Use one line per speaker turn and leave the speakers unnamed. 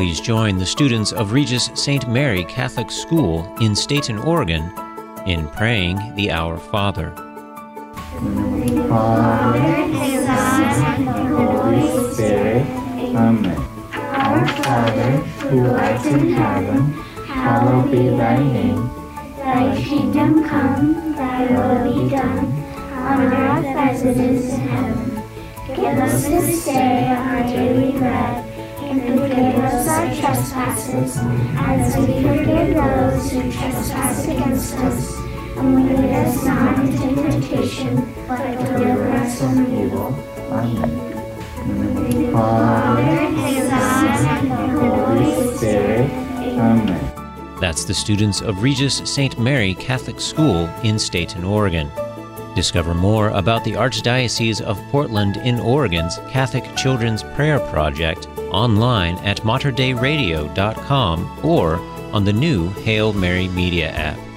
Please join the students of Regis St. Mary Catholic School in Stayton, Oregon, in praying the Our Father.
Father, Son, and Holy Spirit. Amen. Our Father, who art in heaven, hallowed be thy name. Thy kingdom come, thy will be done, on earth as it is in heaven. Give us this day our daily bread, our trespasses, as we forgive those who trespass against us. And lead us not into temptation, but deliver us from evil. Amen. Father, Son, and Holy. Amen.
That's the students of Regis St. Mary Catholic School in Stayton, Oregon. Discover more about the Archdiocese of Portland in Oregon's Catholic Children's Prayer Project online at materdeiradio.com or on the new Hail Mary Media app.